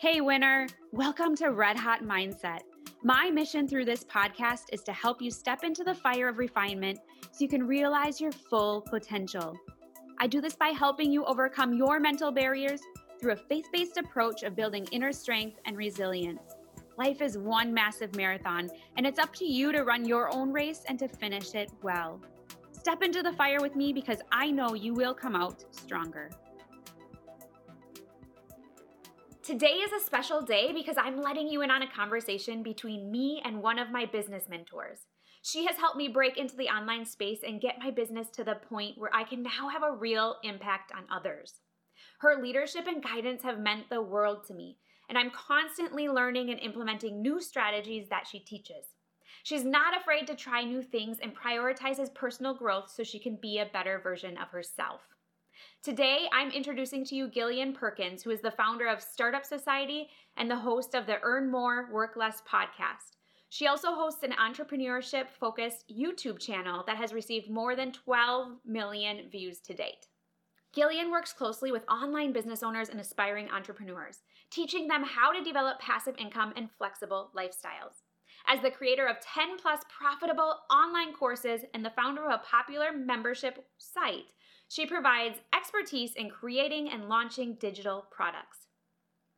Hey, winner. Welcome to Red Hot Mindset. My mission through this podcast is to help you step into the fire of refinement so you can realize your full potential. I do this by helping you overcome your mental barriers through a faith based approach of building inner strength and resilience. Life is one massive marathon, and it's up to you to run your own race and to finish it well. Step into the fire with me because I know you will come out stronger. Today is a special day because I'm letting you in on a conversation between me and one of my business mentors. She has helped me break into the online space and get my business to the point where I can now have a real impact on others. Her leadership and guidance have meant the world to me, and I'm constantly learning and implementing new strategies that she teaches. She's not afraid to try new things and prioritizes personal growth so she can be a better version of herself. Today, I'm introducing to you Gillian Perkins, who is the founder of Startup Society and the host of the Earn More, Work Less podcast. She also hosts an entrepreneurship focused YouTube channel that has received more than 12 million views to date. Gillian works closely with online business owners and aspiring entrepreneurs, teaching them how to develop passive income and flexible lifestyles. As the creator of 10 plus profitable online courses and the founder of a popular membership site, she provides expertise in creating and launching digital products.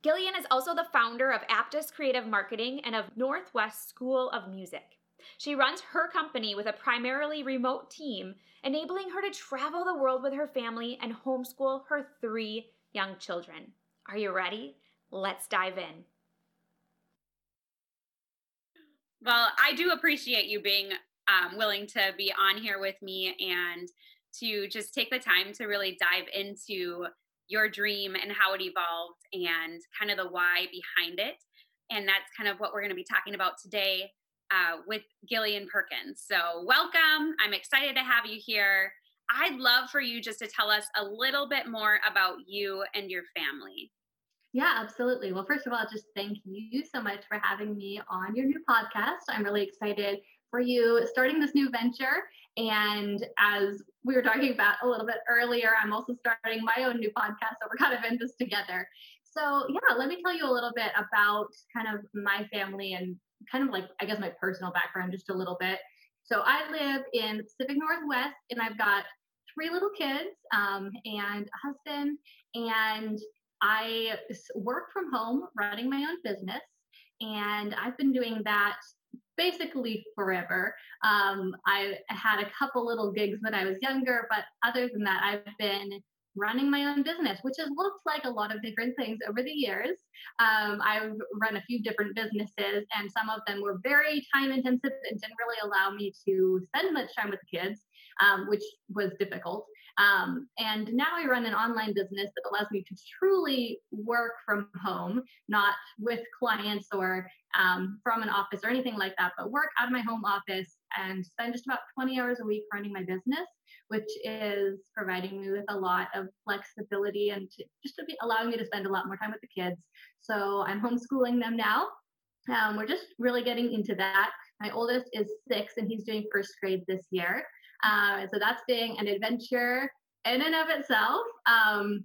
Gillian is also the founder of Aptus Creative Marketing and of Northwest School of Music. She runs her company with a primarily remote team, enabling her to travel the world with her family and homeschool her three young children. Are you ready? Let's dive in. Well, I do appreciate you being um, willing to be on here with me and to just take the time to really dive into your dream and how it evolved and kind of the why behind it. And that's kind of what we're going to be talking about today uh, with Gillian Perkins. So, welcome. I'm excited to have you here. I'd love for you just to tell us a little bit more about you and your family. Yeah, absolutely. Well, first of all, just thank you so much for having me on your new podcast. I'm really excited for you starting this new venture. And as we were talking about a little bit earlier, I'm also starting my own new podcast. So we're kind of in this together. So, yeah, let me tell you a little bit about kind of my family and kind of like, I guess, my personal background just a little bit. So, I live in the Pacific Northwest and I've got three little kids um, and a husband. And I work from home running my own business. And I've been doing that basically forever. Um, I had a couple little gigs when I was younger, but other than that, I've been running my own business, which has looked like a lot of different things over the years. Um, I've run a few different businesses, and some of them were very time intensive and didn't really allow me to spend much time with the kids, um, which was difficult. Um, and now I run an online business that allows me to truly work from home, not with clients or um, from an office or anything like that, but work out of my home office and spend just about 20 hours a week running my business, which is providing me with a lot of flexibility and to, just to be allowing me to spend a lot more time with the kids. So I'm homeschooling them now. Um, we're just really getting into that. My oldest is six and he's doing first grade this year. Uh, so that's being an adventure in and of itself. Um,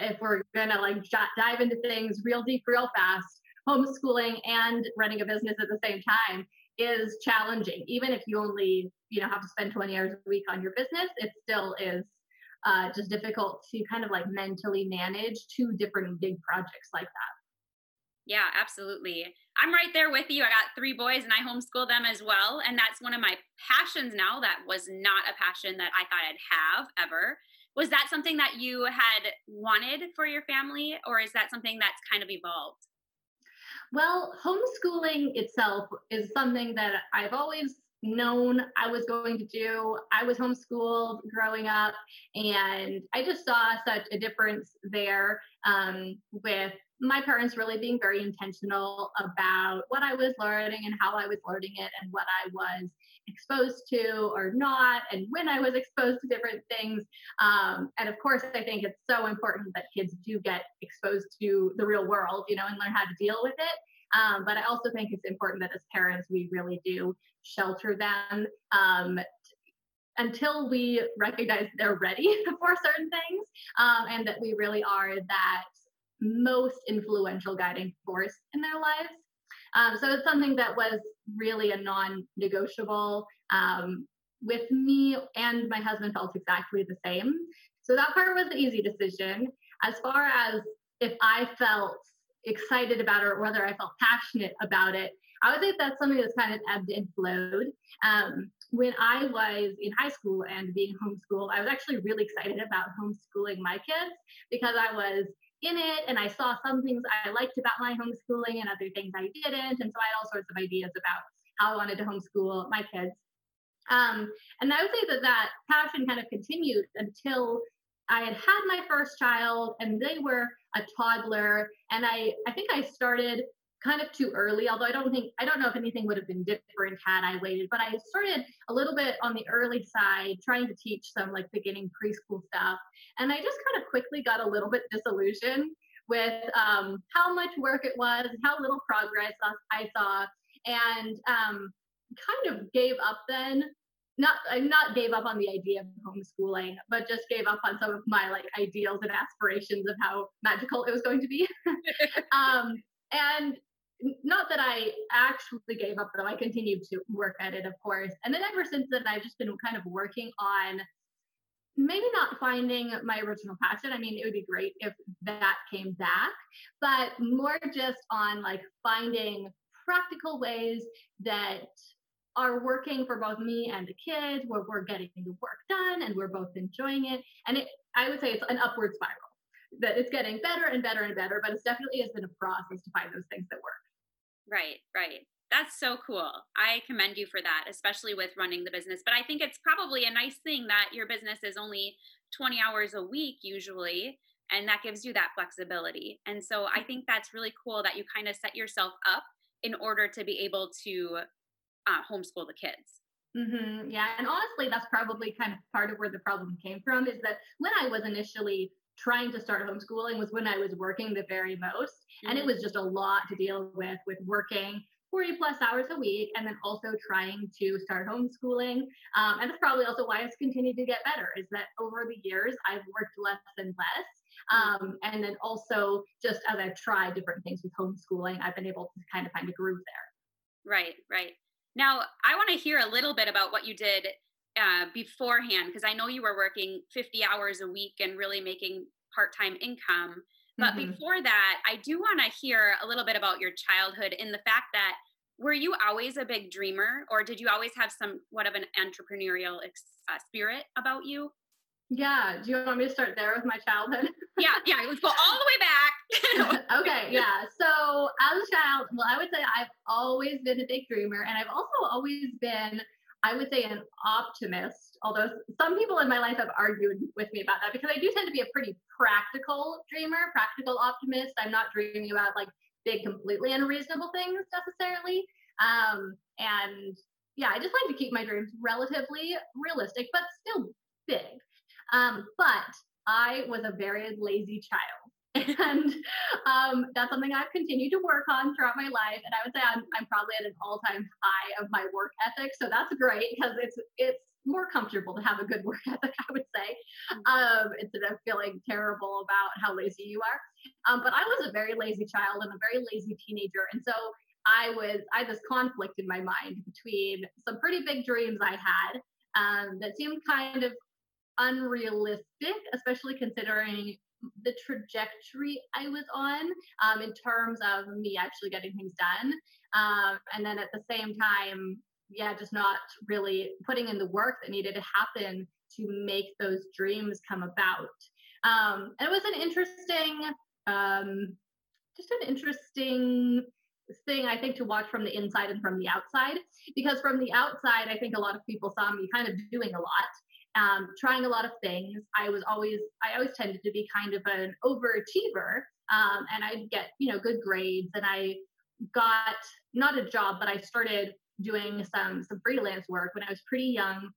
if we're gonna like dive into things real deep, real fast, homeschooling and running a business at the same time is challenging. Even if you only you know have to spend 20 hours a week on your business, it still is uh, just difficult to kind of like mentally manage two different big projects like that. Yeah, absolutely. I'm right there with you. I got three boys and I homeschool them as well. And that's one of my passions now that was not a passion that I thought I'd have ever. Was that something that you had wanted for your family, or is that something that's kind of evolved? Well, homeschooling itself is something that I've always known I was going to do. I was homeschooled growing up, and I just saw such a difference there um, with my parents really being very intentional about what I was learning and how I was learning it and what I was exposed to or not and when I was exposed to different things. Um, and of course, I think it's so important that kids do get exposed to the real world, you know, and learn how to deal with it. Um, but I also think it's important that as parents, we really do shelter them um, until we recognize they're ready for certain things um, and that we really are that most influential guiding force in their lives. Um, so it's something that was really a non-negotiable. Um, with me and my husband felt exactly the same. So that part was the easy decision. As far as if I felt excited about it or whether I felt passionate about it, I would say that's something that's kind of ebbed and flowed. Um, when I was in high school and being homeschooled, I was actually really excited about homeschooling my kids because I was in it and I saw some things I liked about my homeschooling and other things I didn't. And so I had all sorts of ideas about how I wanted to homeschool my kids. Um, and I would say that that passion kind of continued until I had had my first child and they were a toddler. And I, I think I started kind of too early, although I don't think, I don't know if anything would have been different had I waited, but I started a little bit on the early side, trying to teach some like beginning preschool stuff. And I just kind of quickly got a little bit disillusioned with um, how much work it was, how little progress I saw, and um, kind of gave up then not I not gave up on the idea of homeschooling, but just gave up on some of my like ideals and aspirations of how magical it was going to be. um, and not that I actually gave up though, I continued to work at it, of course. And then ever since then, I've just been kind of working on maybe not finding my original passion. I mean, it would be great if that came back, but more just on like finding practical ways that are working for both me and the kids, where we're getting the work done and we're both enjoying it. And it, I would say it's an upward spiral that it's getting better and better and better, but it's definitely has been a process to find those things that work. Right, right. That's so cool. I commend you for that, especially with running the business. But I think it's probably a nice thing that your business is only 20 hours a week usually, and that gives you that flexibility. And so I think that's really cool that you kind of set yourself up in order to be able to uh, homeschool the kids. Mm-hmm. Yeah, and honestly, that's probably kind of part of where the problem came from. Is that when I was initially trying to start homeschooling was when I was working the very most, mm-hmm. and it mm-hmm. was just a lot to deal with with working 40 plus hours a week and then also trying to start homeschooling. Um, and that's probably also why it's continued to get better is that over the years I've worked less and less. Mm-hmm. Um, and then also just as I've tried different things with homeschooling, I've been able to kind of find a groove there. Right, right. Now, I want to hear a little bit about what you did uh, beforehand, because I know you were working 50 hours a week and really making part time income. But mm-hmm. before that, I do want to hear a little bit about your childhood in the fact that were you always a big dreamer or did you always have somewhat of an entrepreneurial uh, spirit about you? Yeah. Do you want me to start there with my childhood? yeah. Yeah. Let's go all the way back. okay. Yeah. So as a child, well, I would say I've always been a big dreamer and I've also always been, I would say, an optimist. Although some people in my life have argued with me about that because I do tend to be a pretty practical dreamer, practical optimist. I'm not dreaming about like big, completely unreasonable things necessarily. Um, and yeah, I just like to keep my dreams relatively realistic, but still big. Um, but I was a very lazy child. And um, that's something I've continued to work on throughout my life. And I would say I'm, I'm probably at an all-time high of my work ethic. So that's great because it's it's more comfortable to have a good work ethic, I would say, mm-hmm. um, instead of feeling terrible about how lazy you are. Um, but I was a very lazy child and a very lazy teenager. And so I was, I had this conflict in my mind between some pretty big dreams I had um, that seemed kind of unrealistic, especially considering the trajectory I was on um, in terms of me actually getting things done. Um, and then at the same time, yeah, just not really putting in the work that needed to happen to make those dreams come about. Um, and it was an interesting, um, just an interesting thing I think to watch from the inside and from the outside. Because from the outside, I think a lot of people saw me kind of doing a lot um, trying a lot of things. I was always, I always tended to be kind of an overachiever, um, and I'd get, you know, good grades. And I got not a job, but I started doing some some freelance work when I was pretty young.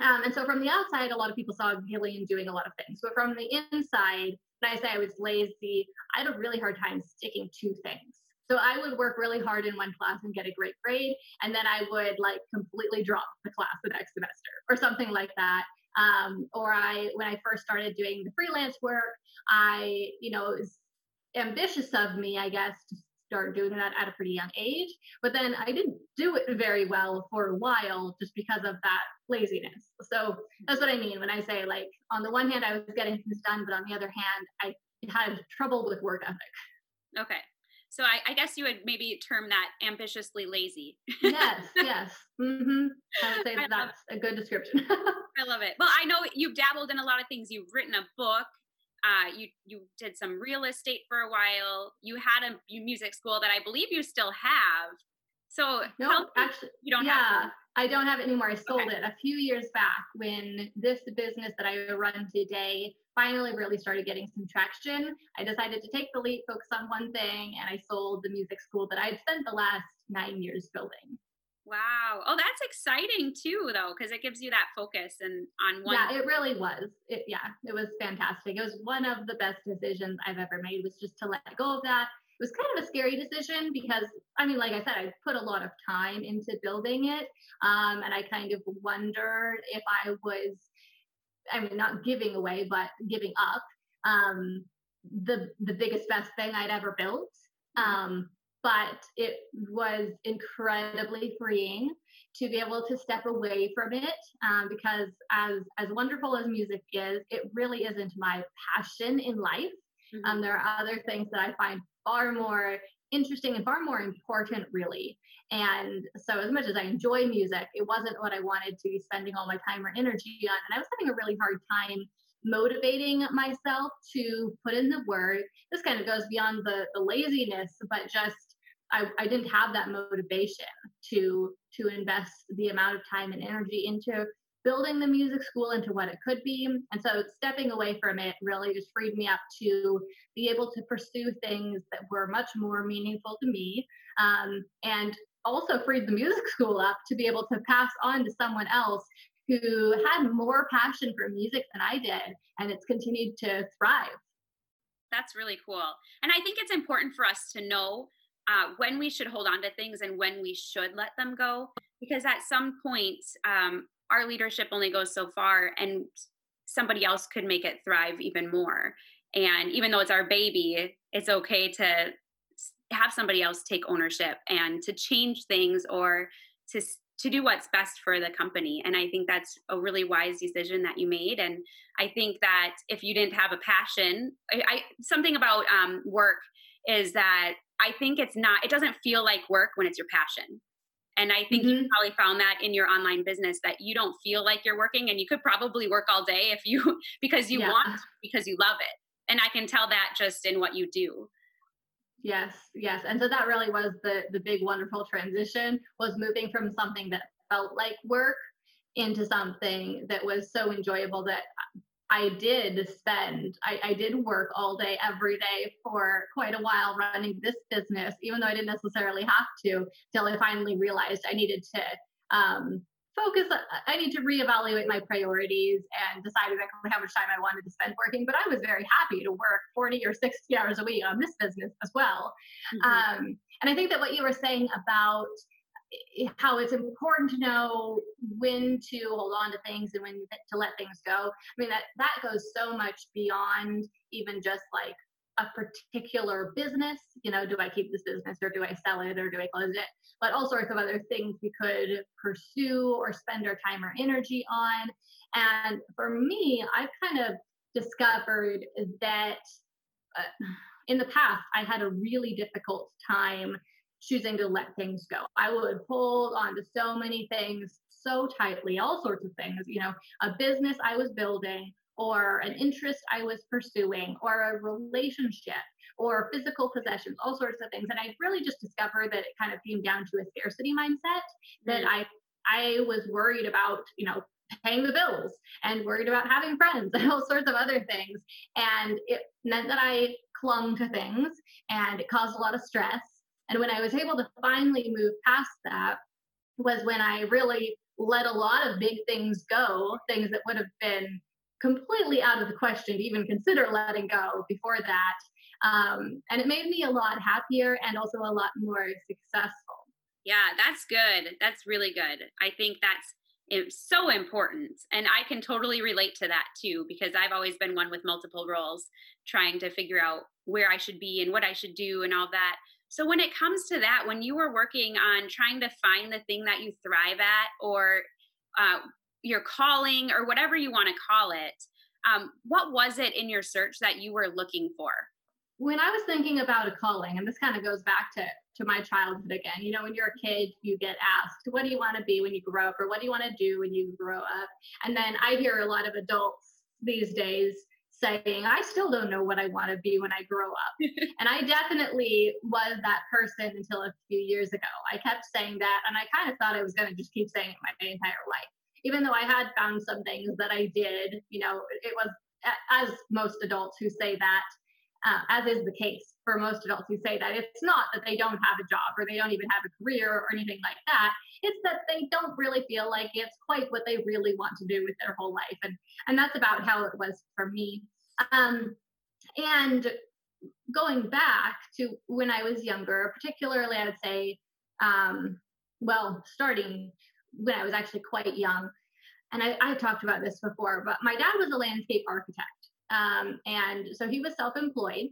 Um, and so from the outside, a lot of people saw Gillian doing a lot of things. But from the inside, when I say I was lazy, I had a really hard time sticking to things. So I would work really hard in one class and get a great grade, and then I would like completely drop the class the next semester or something like that. Um, or I, when I first started doing the freelance work, I, you know, it was ambitious of me, I guess, to start doing that at a pretty young age. But then I didn't do it very well for a while just because of that laziness. So that's what I mean when I say, like, on the one hand, I was getting things done, but on the other hand, I had trouble with work ethic. Okay. So I, I guess you would maybe term that ambitiously lazy. yes, yes. Mm-hmm. I would say I that's a good description. I love it. Well, I know you've dabbled in a lot of things. You've written a book. Uh, you you did some real estate for a while. You had a music school that I believe you still have. So no, actually, you don't. Yeah, have I don't have it anymore. I sold okay. it a few years back when this business that I run today finally really started getting some traction. I decided to take the leap, focus on one thing, and I sold the music school that I'd spent the last nine years building. Wow. Oh, that's exciting too, though, because it gives you that focus and on one. Yeah, it really was. It, yeah, it was fantastic. It was one of the best decisions I've ever made. Was just to let go of that. It was kind of a scary decision because, I mean, like I said, I put a lot of time into building it, um, and I kind of wondered if I was, I mean, not giving away, but giving up um, the the biggest best thing I'd ever built. Um, but it was incredibly freeing to be able to step away from it um, because as as wonderful as music is it really isn't my passion in life mm-hmm. um, there are other things that i find far more interesting and far more important really. And so as much as i enjoy music it wasn't what i wanted to be spending all my time or energy on. And i was having a really hard time motivating myself to put in the work. This kind of goes beyond the, the laziness but just I, I didn't have that motivation to to invest the amount of time and energy into building the music school into what it could be. And so stepping away from it really just freed me up to be able to pursue things that were much more meaningful to me. Um, and also freed the music school up to be able to pass on to someone else who had more passion for music than I did. And it's continued to thrive. That's really cool. And I think it's important for us to know uh, when we should hold on to things and when we should let them go. Because at some point, um, our leadership only goes so far, and somebody else could make it thrive even more. And even though it's our baby, it's okay to have somebody else take ownership and to change things or to to do what's best for the company and i think that's a really wise decision that you made and i think that if you didn't have a passion i, I something about um, work is that I think it's not, it doesn't feel like work when it's your passion. And I think mm-hmm. you probably found that in your online business that you don't feel like you're working and you could probably work all day if you, because you yeah. want, because you love it. And I can tell that just in what you do. Yes, yes. And so that really was the the big wonderful transition was moving from something that felt like work into something that was so enjoyable that I did spend, I, I, did work all day, every day for quite a while running this business, even though I didn't necessarily have to, till I finally realized I needed to um, focus, I need to reevaluate my priorities and decide exactly how much time I wanted to spend working. But I was very happy to work 40 or 60 hours a week on this business as well. Mm-hmm. Um, and I think that what you were saying about how it's important to know when to hold on to things and when to let things go. I mean that that goes so much beyond even just like a particular business. You know, do I keep this business or do I sell it or do I close it? But all sorts of other things we could pursue or spend our time or energy on. And for me, I've kind of discovered that uh, in the past I had a really difficult time choosing to let things go. I would hold on to so many things so tightly, all sorts of things, you know, a business I was building or an interest I was pursuing or a relationship or physical possessions, all sorts of things. And I really just discovered that it kind of came down to a scarcity mindset that mm. I I was worried about, you know, paying the bills and worried about having friends and all sorts of other things. And it meant that I clung to things and it caused a lot of stress and when I was able to finally move past that was when I really let a lot of big things go, things that would have been completely out of the question to even consider letting go before that. Um, and it made me a lot happier and also a lot more successful. Yeah, that's good. That's really good. I think that's so important. And I can totally relate to that too, because I've always been one with multiple roles, trying to figure out where I should be and what I should do and all that. So when it comes to that, when you were working on trying to find the thing that you thrive at or uh, your calling or whatever you want to call it, um, what was it in your search that you were looking for? When I was thinking about a calling, and this kind of goes back to to my childhood again. You know, when you're a kid, you get asked, what do you want to be when you grow up? Or what do you want to do when you grow up? And then I hear a lot of adults these days saying, I still don't know what I want to be when I grow up. and I definitely was that person until a few years ago. I kept saying that, and I kind of thought I was going to just keep saying it my entire life. Even though I had found some things that I did, you know, it was as most adults who say that, uh, as is the case for most adults who say that. It's not that they don't have a job or they don't even have a career or anything like that. It's that they don't really feel like it's quite what they really want to do with their whole life. And, and that's about how it was for me. Um, and going back to when I was younger, particularly, I would say, um, well, starting when I was actually quite young, and I, I talked about this before, but my dad was a landscape architect. Um, and so he was self employed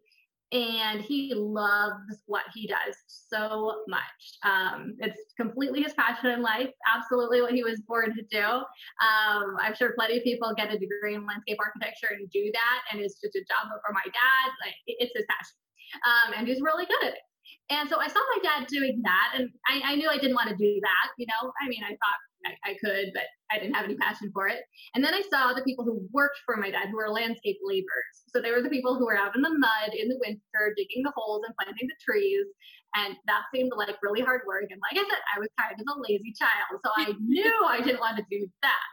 and he loves what he does so much. Um, it's completely his passion in life, absolutely what he was born to do. Um, I'm sure plenty of people get a degree in landscape architecture and do that, and it's just a job. For my dad, like it's his passion, um, and he's really good at it. And so I saw my dad doing that, and I, I knew I didn't want to do that. You know, I mean, I thought I, I, could, but I didn't have any passion for it. And then I saw the people who worked for my dad, who were landscape laborers. So they were the people who were out in the mud in the winter, digging the holes and planting the trees. And that seemed like really hard work. And like I said, I was kind of a lazy child. So I knew I didn't want to do that.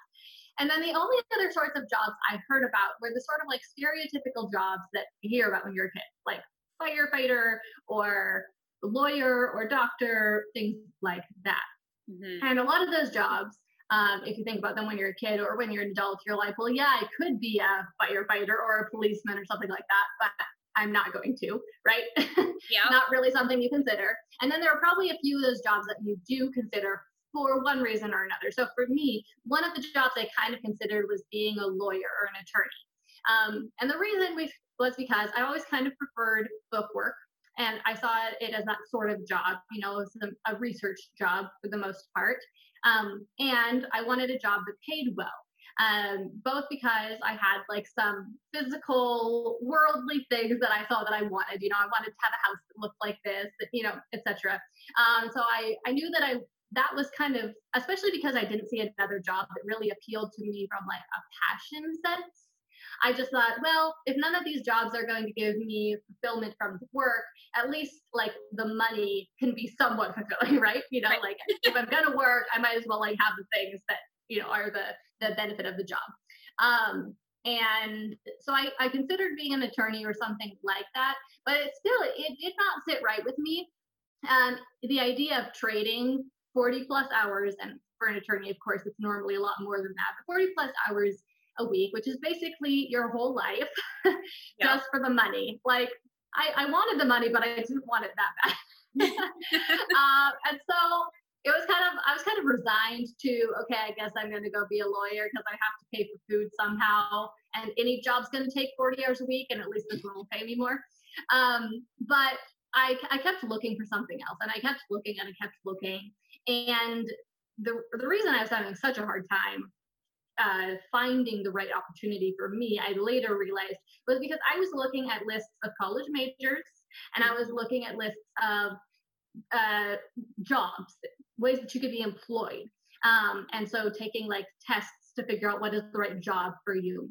And then the only other sorts of jobs I heard about were the sort of like stereotypical jobs that you hear about when you're a kid, like firefighter or lawyer or doctor, things like that. Mm-hmm. And a lot of those jobs, um, if you think about them when you're a kid or when you're an adult, you're like, well, yeah, I could be a firefighter or a policeman or something like that, but I'm not going to, right? Yeah. not really something you consider. And then there are probably a few of those jobs that you do consider for one reason or another. So for me, one of the jobs I kind of considered was being a lawyer or an attorney. Um, and the reason was because I always kind of preferred book work and I saw it as that sort of job, you know, it was a, a research job for the most part. Um, and I wanted a job that paid well. Um, both because I had like some physical, worldly things that I saw that I wanted. You know, I wanted to have a house that looked like this, you know, etc. Um, so I I knew that I that was kind of especially because I didn't see another job that really appealed to me from like a passion sense. I just thought, well, if none of these jobs are going to give me fulfillment from work, at least like the money can be somewhat fulfilling, right? You know, right. like if I'm gonna work, I might as well like have the things that you know are the the benefit of the job. Um, and so I, I considered being an attorney or something like that, but it still it did not sit right with me. And the idea of trading 40 plus hours, and for an attorney, of course, it's normally a lot more than that, but 40 plus hours a week, which is basically your whole life yeah. just for the money. Like I, I wanted the money, but I didn't want it that bad. uh, and so it was kind of I was kind of resigned to okay, I guess I'm going to go be a lawyer because I have to pay for food somehow, and any job's going to take 40 hours a week, and at least this one will pay me more. Um, but I I kept looking for something else, and I kept looking and I kept looking, and the the reason I was having such a hard time uh, finding the right opportunity for me, I later realized was because I was looking at lists of college majors and I was looking at lists of uh, jobs, ways that you could be employed. Um, and so taking like tests to figure out what is the right job for you.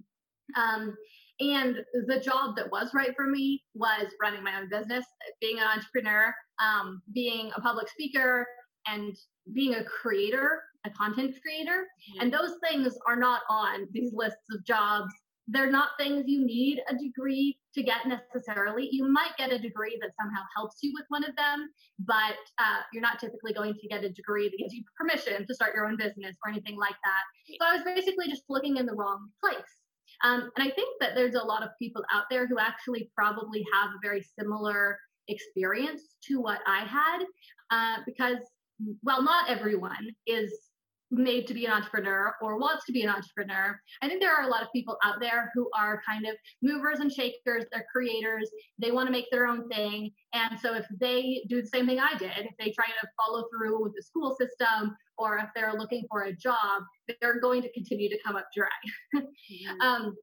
Um, and the job that was right for me was running my own business, being an entrepreneur, um, being a public speaker, and being a creator a content creator. Mm-hmm. And those things are not on these lists of jobs. They're not things you need a degree to get necessarily. You might get a degree that somehow helps you with one of them, but uh, you're not typically going to get a degree that gives you permission to start your own business or anything like that. So I was basically just looking in the wrong place. Um, and I think that there's a lot of people out there who actually probably have a very similar experience to what I had, uh, because well, not everyone is made to be an entrepreneur or wants to be an entrepreneur. I think there are a lot of people out there who are kind of movers and shakers, they're creators, they want to make their own thing. And so if they do the same thing I did, if they try to follow through with the school system or if they're looking for a job, they're going to continue to come up dry. mm-hmm. um,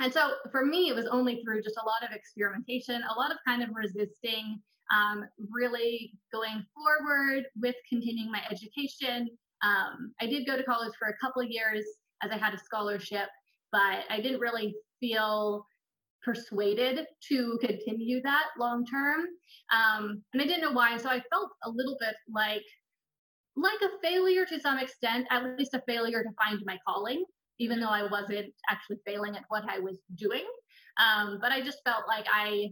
and so for me, it was only through just a lot of experimentation, a lot of kind of resisting, um, really going forward with continuing my education, um, I did go to college for a couple of years as I had a scholarship, but I didn't really feel persuaded to continue that long term. Um, and I didn't know why. So I felt a little bit like like a failure to some extent, at least a failure to find my calling, even though I wasn't actually failing at what I was doing. Um, but I just felt like I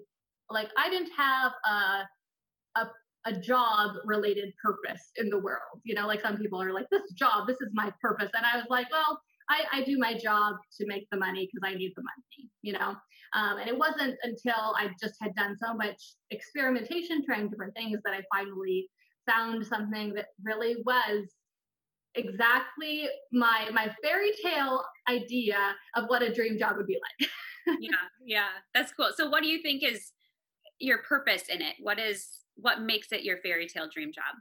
like I didn't have a a a job related purpose in the world. You know, like some people are like, this job, this is my purpose. And I was like, well, I, I do my job to make the money because I need the money, you know? Um, and it wasn't until I just had done so much experimentation, trying different things, that I finally found something that really was exactly my my fairy tale idea of what a dream job would be like. yeah, yeah, that's cool. So, what do you think is your purpose in it? What is what makes it your fairy tale dream job?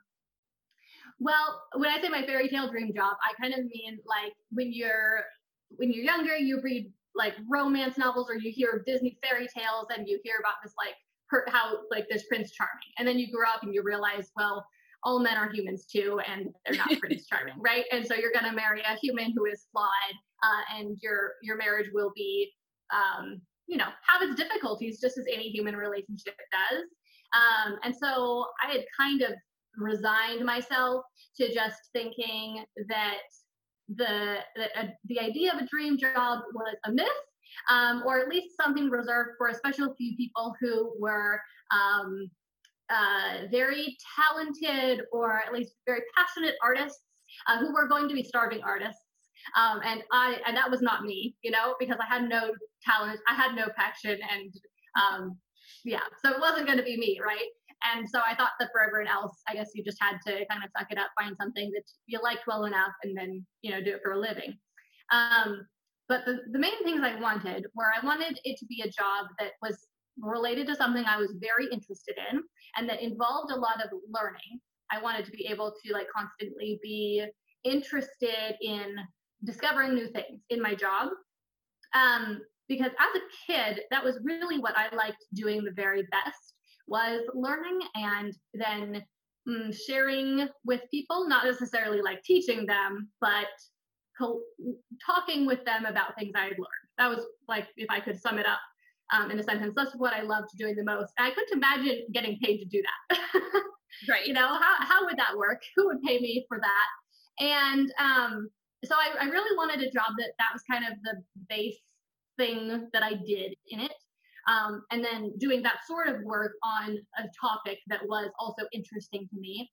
Well, when I say my fairy tale dream job, I kind of mean like when you're when you're younger, you read like romance novels or you hear Disney fairy tales and you hear about this like per, how like this Prince Charming, and then you grow up and you realize, well, all men are humans too, and they're not Prince Charming, right? And so you're gonna marry a human who is flawed, uh, and your your marriage will be, um, you know, have its difficulties just as any human relationship does. Um, and so I had kind of resigned myself to just thinking that the the, uh, the idea of a dream job was a myth, um, or at least something reserved for a special few people who were um, uh, very talented or at least very passionate artists uh, who were going to be starving artists. Um, and I and that was not me, you know, because I had no talent, I had no passion, and um, yeah, so it wasn't going to be me, right? And so I thought that for everyone else, I guess you just had to kind of suck it up, find something that you liked well enough, and then you know do it for a living. Um, but the, the main things I wanted were I wanted it to be a job that was related to something I was very interested in and that involved a lot of learning. I wanted to be able to like constantly be interested in discovering new things in my job. Um, because as a kid, that was really what I liked doing the very best was learning and then mm, sharing with people, not necessarily like teaching them, but co- talking with them about things I had learned. That was like, if I could sum it up um, in a sentence, that's what I loved doing the most. I couldn't imagine getting paid to do that. right. You know, how, how would that work? Who would pay me for that? And um, so I, I really wanted a job that that was kind of the base thing that I did in it. Um, and then doing that sort of work on a topic that was also interesting to me.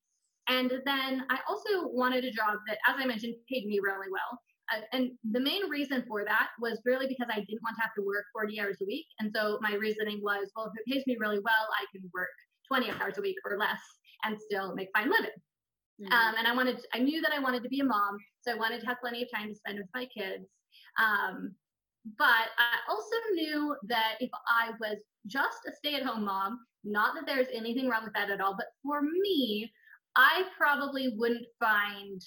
And then I also wanted a job that, as I mentioned, paid me really well. Uh, and the main reason for that was really because I didn't want to have to work 40 hours a week. And so my reasoning was, well, if it pays me really well, I can work 20 hours a week or less and still make fine living. Mm-hmm. Um, and I wanted, I knew that I wanted to be a mom, so I wanted to have plenty of time to spend with my kids. Um, but I also knew that if I was just a stay at home mom, not that there's anything wrong with that at all, but for me, I probably wouldn't find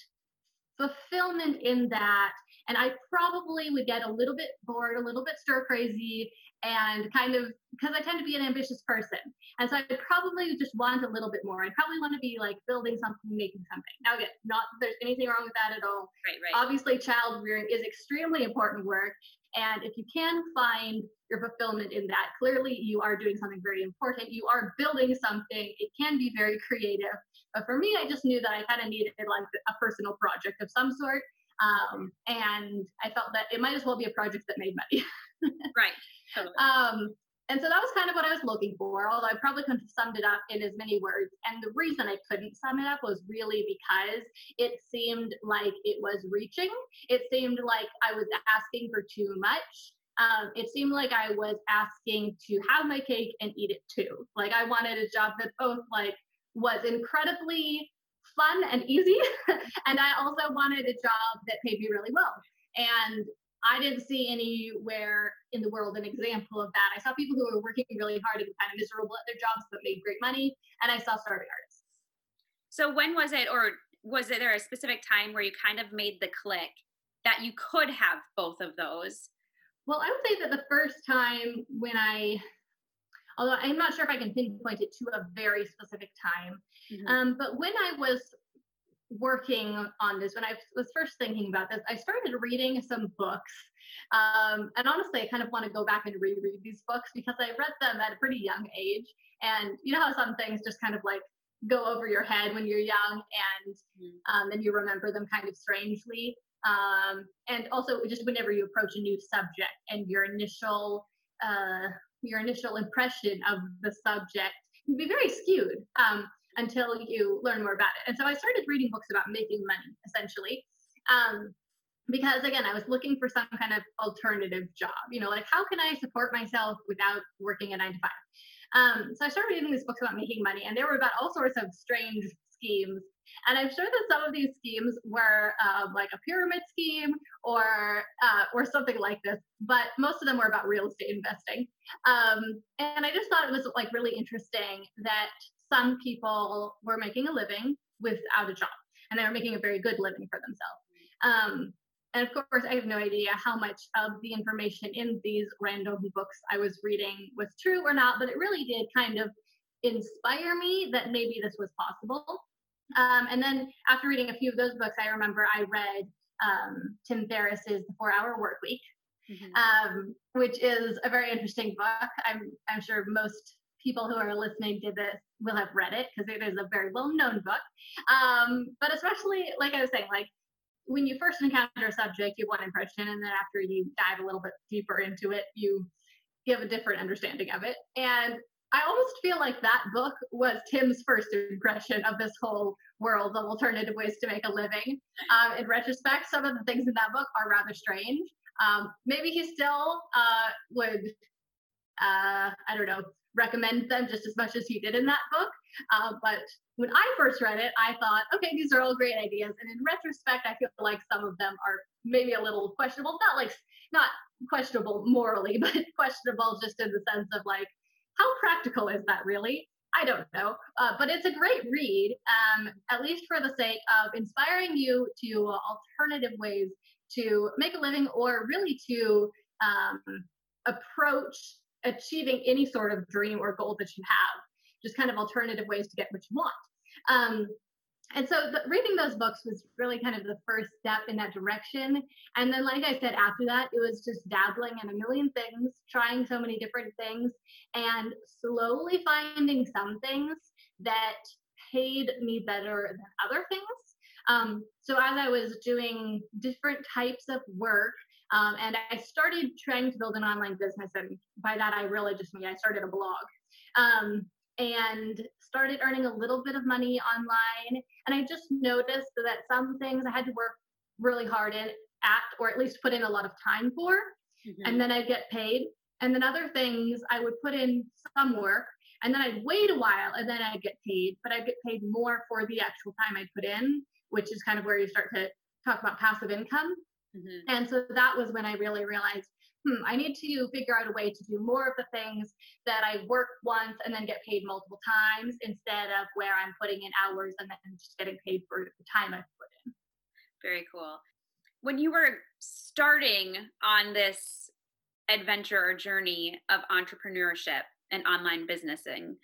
fulfillment in that. And I probably would get a little bit bored, a little bit stir crazy, and kind of because I tend to be an ambitious person. And so I probably just want a little bit more. I probably want to be like building something, making something. Now, again, not that there's anything wrong with that at all. Right, right. Obviously, child rearing is extremely important work. And if you can find your fulfillment in that, clearly you are doing something very important. You are building something. It can be very creative. But for me, I just knew that I kind of needed like a personal project of some sort. Um, and I felt that it might as well be a project that made money. right. Totally. Um, and so that was kind of what I was looking for, although I probably couldn't have summed it up in as many words. And the reason I couldn't sum it up was really because it seemed like it was reaching. It seemed like I was asking for too much. Um, it seemed like I was asking to have my cake and eat it too. Like I wanted a job that both like was incredibly fun and easy. and I also wanted a job that paid me really well. And I didn't see anywhere in the world an example of that. I saw people who were working really hard and kind of miserable at their jobs but made great money. And I saw starving artists. So when was it, or was there a specific time where you kind of made the click that you could have both of those? Well, I would say that the first time when I, although I'm not sure if I can pinpoint it to a very specific time, mm-hmm. um, but when I was working on this, when I was first thinking about this, I started reading some books. Um, and honestly, I kind of want to go back and reread these books because I read them at a pretty young age. And you know how some things just kind of like go over your head when you're young and mm-hmm. um, then you remember them kind of strangely. Um, and also just whenever you approach a new subject and your initial uh, your initial impression of the subject can be very skewed. Um, until you learn more about it. And so I started reading books about making money, essentially. Um, because again, I was looking for some kind of alternative job. You know, like how can I support myself without working a nine to five? Um, so I started reading these books about making money, and they were about all sorts of strange schemes. And I'm sure that some of these schemes were um, like a pyramid scheme or uh, or something like this, but most of them were about real estate investing. Um, and I just thought it was like really interesting that some people were making a living without a job and they were making a very good living for themselves. Um, and of course, I have no idea how much of the information in these random books I was reading was true or not, but it really did kind of inspire me that maybe this was possible. Um, and then after reading a few of those books, I remember I read um, Tim Ferriss's The Four Hour Work Week, mm-hmm. um, which is a very interesting book. I'm, I'm sure most people who are listening to this will have read it because it is a very well known book. Um, but especially, like I was saying, like when you first encounter a subject, you have one impression, and then after you dive a little bit deeper into it, you give a different understanding of it. And I almost feel like that book was Tim's first impression of this whole world of alternative ways to make a living. Um, in retrospect, some of the things in that book are rather strange. Um, maybe he still uh, would, uh, I don't know, recommend them just as much as he did in that book. Uh, but when I first read it, I thought, okay, these are all great ideas. And in retrospect, I feel like some of them are maybe a little questionable. Not like not questionable morally, but questionable just in the sense of like, how practical is that really? I don't know, uh, but it's a great read, um, at least for the sake of inspiring you to uh, alternative ways to make a living or really to um, approach achieving any sort of dream or goal that you have, just kind of alternative ways to get what you want. Um, and so the, reading those books was really kind of the first step in that direction. And then, like I said, after that, it was just dabbling in a million things, trying so many different things, and slowly finding some things that paid me better than other things. Um, so as I was doing different types of work, um, and I started trying to build an online business. And by that, I really just mean I started a blog um, and started earning a little bit of money online. And I just noticed that some things I had to work really hard in at, or at least put in a lot of time for, mm-hmm. and then I'd get paid. And then other things I would put in some work and then I'd wait a while and then I'd get paid, but I'd get paid more for the actual time I'd put in, which is kind of where you start to talk about passive income. Mm-hmm. And so that was when I really realized, hmm, I need to figure out a way to do more of the things that I work once and then get paid multiple times instead of where I'm putting in hours and then just getting paid for the time I've put in. Very cool. When you were starting on this adventure or journey of entrepreneurship and online businessing,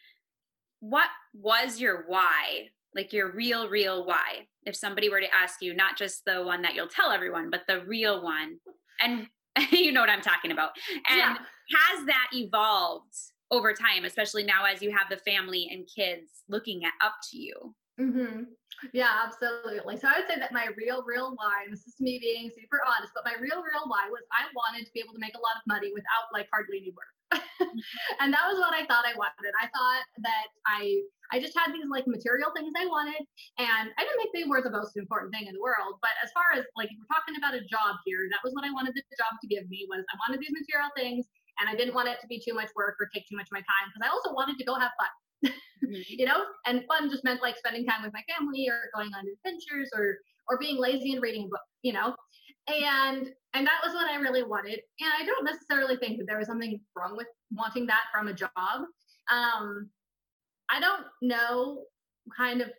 what was your why? Like your real, real why? if somebody were to ask you not just the one that you'll tell everyone but the real one and you know what i'm talking about and yeah. has that evolved over time especially now as you have the family and kids looking at up to you mm-hmm. yeah absolutely so i would say that my real real why this is me being super honest but my real real why was i wanted to be able to make a lot of money without like hardly any work and that was what I thought I wanted. I thought that I I just had these like material things I wanted, and I didn't think they were the most important thing in the world. But as far as like we're talking about a job here, that was what I wanted the job to give me was I wanted these material things, and I didn't want it to be too much work or take too much of my time because I also wanted to go have fun. Mm-hmm. you know, and fun just meant like spending time with my family or going on adventures or or being lazy and reading a book, you know. And and that was what I really wanted. And I don't necessarily think that there was something wrong with wanting that from a job. Um, I don't know kind of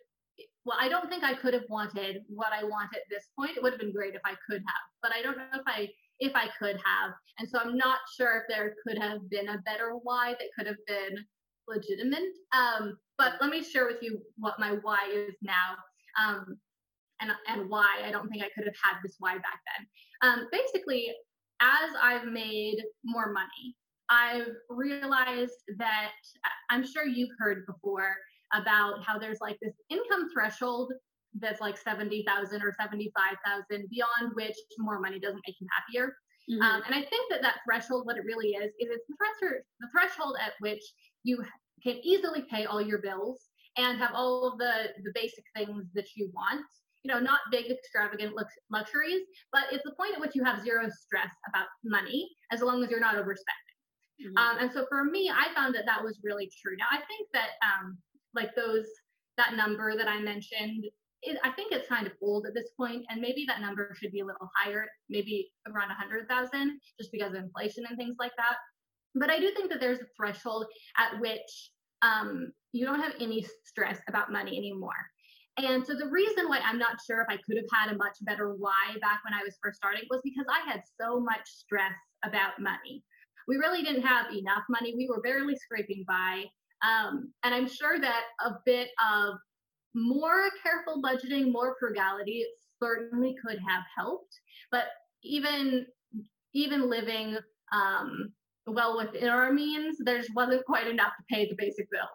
well, I don't think I could have wanted what I want at this point. It would have been great if I could have, but I don't know if I if I could have. And so I'm not sure if there could have been a better why that could have been legitimate. Um, but let me share with you what my why is now. Um, and, and why I don't think I could have had this why back then. Um, basically, as I've made more money, I've realized that I'm sure you've heard before about how there's like this income threshold that's like 70,000 or 75,000 beyond which more money doesn't make you happier. Mm-hmm. Um, and I think that that threshold, what it really is, is it's the, threshold, the threshold at which you can easily pay all your bills and have all of the, the basic things that you want. You know, not big, extravagant lux- luxuries, but it's the point at which you have zero stress about money as long as you're not overspending. Mm-hmm. Um, and so for me, I found that that was really true. Now, I think that um, like those that number that I mentioned, it, I think it's kind of old at this point, and maybe that number should be a little higher, maybe around 100,000, just because of inflation and things like that. But I do think that there's a threshold at which um, you don't have any stress about money anymore. And so the reason why I'm not sure if I could have had a much better why back when I was first starting was because I had so much stress about money. We really didn't have enough money. We were barely scraping by. Um, and I'm sure that a bit of more careful budgeting, more frugality certainly could have helped. But even even living um, well within our means, there wasn't quite enough to pay the basic bills.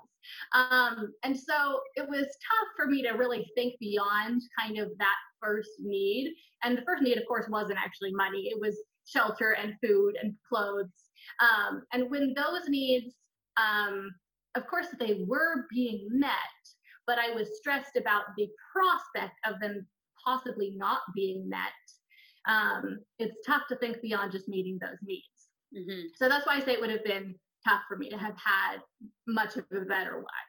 Um, and so it was tough for me to really think beyond kind of that first need. And the first need, of course, wasn't actually money, it was shelter and food and clothes. Um, and when those needs um, of course, they were being met, but I was stressed about the prospect of them possibly not being met. Um, it's tough to think beyond just meeting those needs. Mm-hmm. So that's why I say it would have been tough for me to have had much of a better why.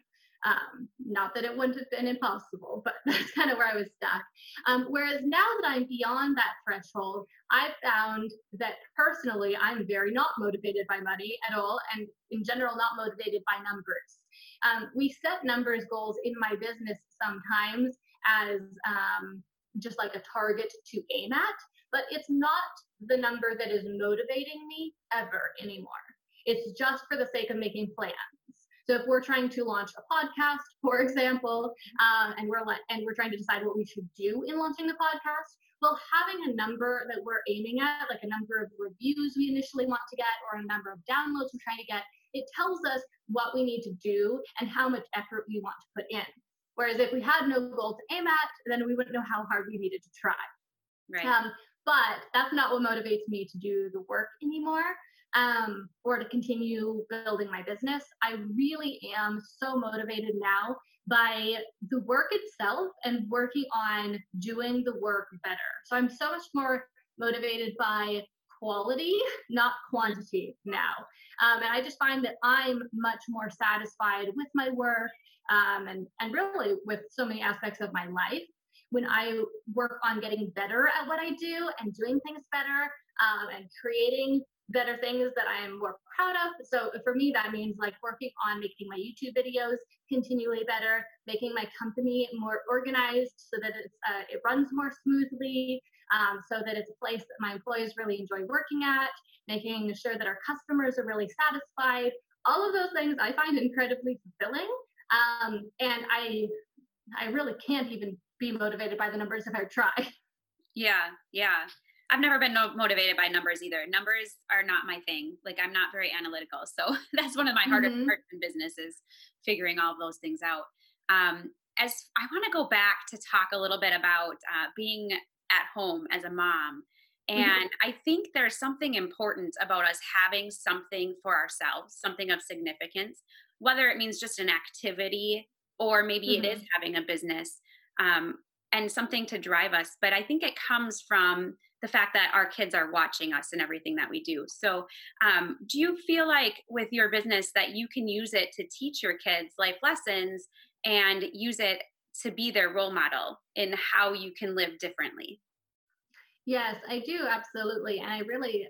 Um, not that it wouldn't have been impossible, but that's kind of where I was stuck. Um, whereas now that I'm beyond that threshold, I found that personally, I'm very not motivated by money at all, and in general, not motivated by numbers. Um, we set numbers goals in my business sometimes as um, just like a target to aim at, but it's not the number that is motivating me ever anymore. It's just for the sake of making plans. So if we're trying to launch a podcast, for example, um, and we're le- and we're trying to decide what we should do in launching the podcast, well, having a number that we're aiming at, like a number of reviews we initially want to get, or a number of downloads we're trying to get, it tells us what we need to do and how much effort we want to put in. Whereas if we had no goal to aim at, then we wouldn't know how hard we needed to try. Right. Um, but that's not what motivates me to do the work anymore um, or to continue building my business. I really am so motivated now by the work itself and working on doing the work better. So I'm so much more motivated by quality, not quantity now. Um, and I just find that I'm much more satisfied with my work um, and, and really with so many aspects of my life when I work on getting better at what I do and doing things better um, and creating better things that I am more proud of. So for me, that means like working on making my YouTube videos continually better, making my company more organized so that it's uh, it runs more smoothly, um, so that it's a place that my employees really enjoy working at, making sure that our customers are really satisfied. All of those things I find incredibly fulfilling, um, and I I really can't even be motivated by the numbers if I try. Yeah, yeah. I've never been no- motivated by numbers either. Numbers are not my thing. Like I'm not very analytical. So that's one of my mm-hmm. hardest parts in business is figuring all those things out. Um, as I want to go back to talk a little bit about uh, being at home as a mom. Mm-hmm. And mm-hmm. I think there's something important about us having something for ourselves, something of significance, whether it means just an activity or maybe mm-hmm. it is mm-hmm. having a business um, and something to drive us. But I think it comes from the fact that our kids are watching us and everything that we do. So, um, do you feel like with your business that you can use it to teach your kids life lessons and use it to be their role model in how you can live differently? Yes, I do absolutely, and I really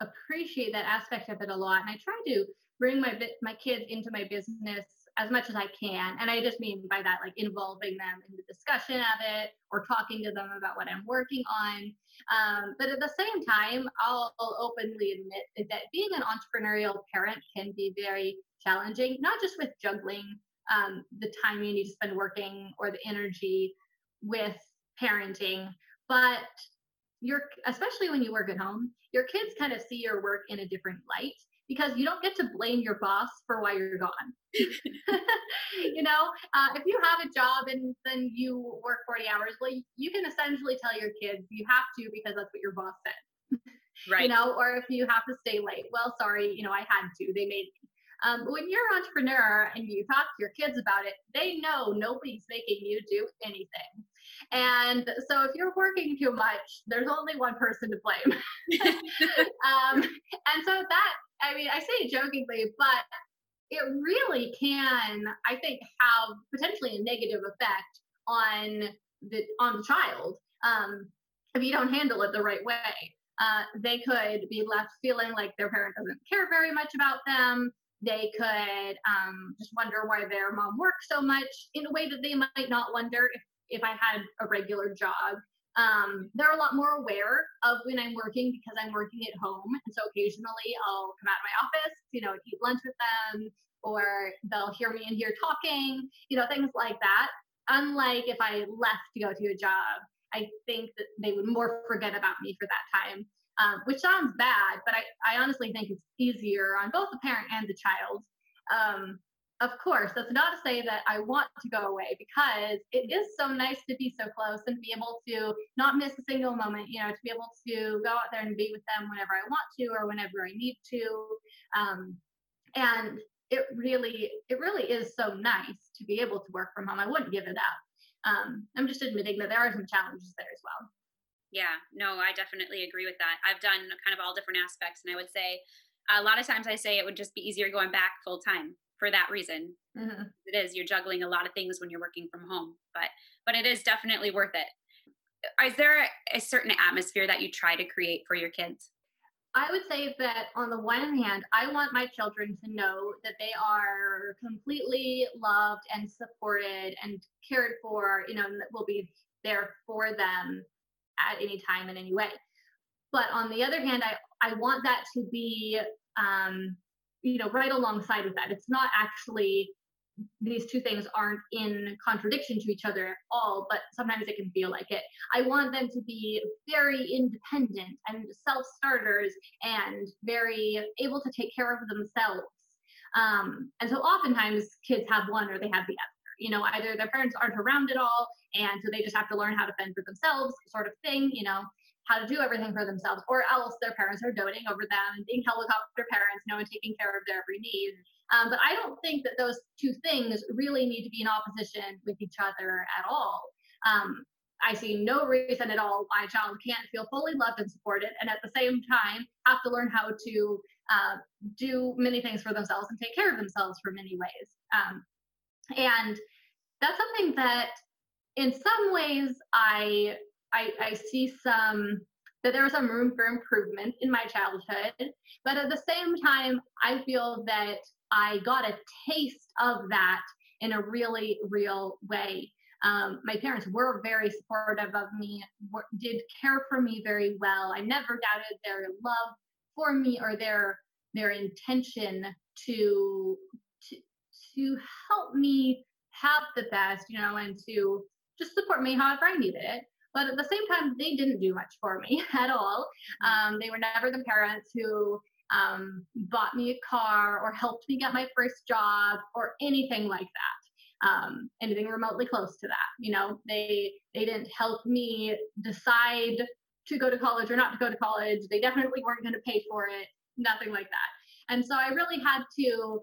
appreciate that aspect of it a lot. And I try to bring my my kids into my business as much as I can. And I just mean by that, like involving them in the discussion of it or talking to them about what I'm working on. Um, but at the same time, I'll, I'll openly admit that being an entrepreneurial parent can be very challenging, not just with juggling um, the time you need to spend working or the energy with parenting, but you're especially when you work at home, your kids kind of see your work in a different light because you don't get to blame your boss for why you're gone. you know, uh, if you have a job and then you work 40 hours, well, you can essentially tell your kids you have to because that's what your boss said. Right. you know, or if you have to stay late, well, sorry, you know, I had to. They made me. Um, when you're an entrepreneur and you talk to your kids about it, they know nobody's making you do anything. And so if you're working too much, there's only one person to blame. um, and so that, I mean, I say jokingly, but it really can, I think, have potentially a negative effect on the on the child um, if you don't handle it the right way. Uh, they could be left feeling like their parent doesn't care very much about them. They could um, just wonder why their mom works so much in a way that they might not wonder if if I had a regular job. Um, they're a lot more aware of when I'm working because I'm working at home. And so occasionally I'll come out of my office, you know, eat lunch with them, or they'll hear me in here talking, you know, things like that. Unlike if I left to go to a job, I think that they would more forget about me for that time, um, which sounds bad, but I, I honestly think it's easier on both the parent and the child. Um, of course, that's not to say that I want to go away because it is so nice to be so close and be able to not miss a single moment, you know, to be able to go out there and be with them whenever I want to or whenever I need to. Um, and it really, it really is so nice to be able to work from home. I wouldn't give it up. Um, I'm just admitting that there are some challenges there as well. Yeah, no, I definitely agree with that. I've done kind of all different aspects, and I would say a lot of times I say it would just be easier going back full time for that reason. Mm-hmm. It is you're juggling a lot of things when you're working from home, but but it is definitely worth it. Is there a certain atmosphere that you try to create for your kids? I would say that on the one hand, I want my children to know that they are completely loved and supported and cared for, you know, and that will be there for them at any time in any way. But on the other hand, I, I want that to be um, you know right alongside with that. It's not actually these two things aren't in contradiction to each other at all but sometimes it can feel like it. I want them to be very independent and self-starters and very able to take care of themselves. Um, and so oftentimes kids have one or they have the other. You know either their parents aren't around at all and so they just have to learn how to fend for themselves sort of thing you know how to do everything for themselves, or else their parents are doting over them and being helicopter parents, you know, and taking care of their every need. Um, but I don't think that those two things really need to be in opposition with each other at all. Um, I see no reason at all why a child can't feel fully loved and supported, and at the same time have to learn how to uh, do many things for themselves and take care of themselves for many ways. Um, and that's something that, in some ways, I I, I see some that there was some room for improvement in my childhood. But at the same time, I feel that I got a taste of that in a really real way. Um, my parents were very supportive of me, were, did care for me very well. I never doubted their love for me or their their intention to to to help me have the best, you know, and to just support me however I needed it. But at the same time, they didn't do much for me at all. Um, they were never the parents who um, bought me a car or helped me get my first job or anything like that. Um, anything remotely close to that. You know, they they didn't help me decide to go to college or not to go to college. They definitely weren't going to pay for it. Nothing like that. And so I really had to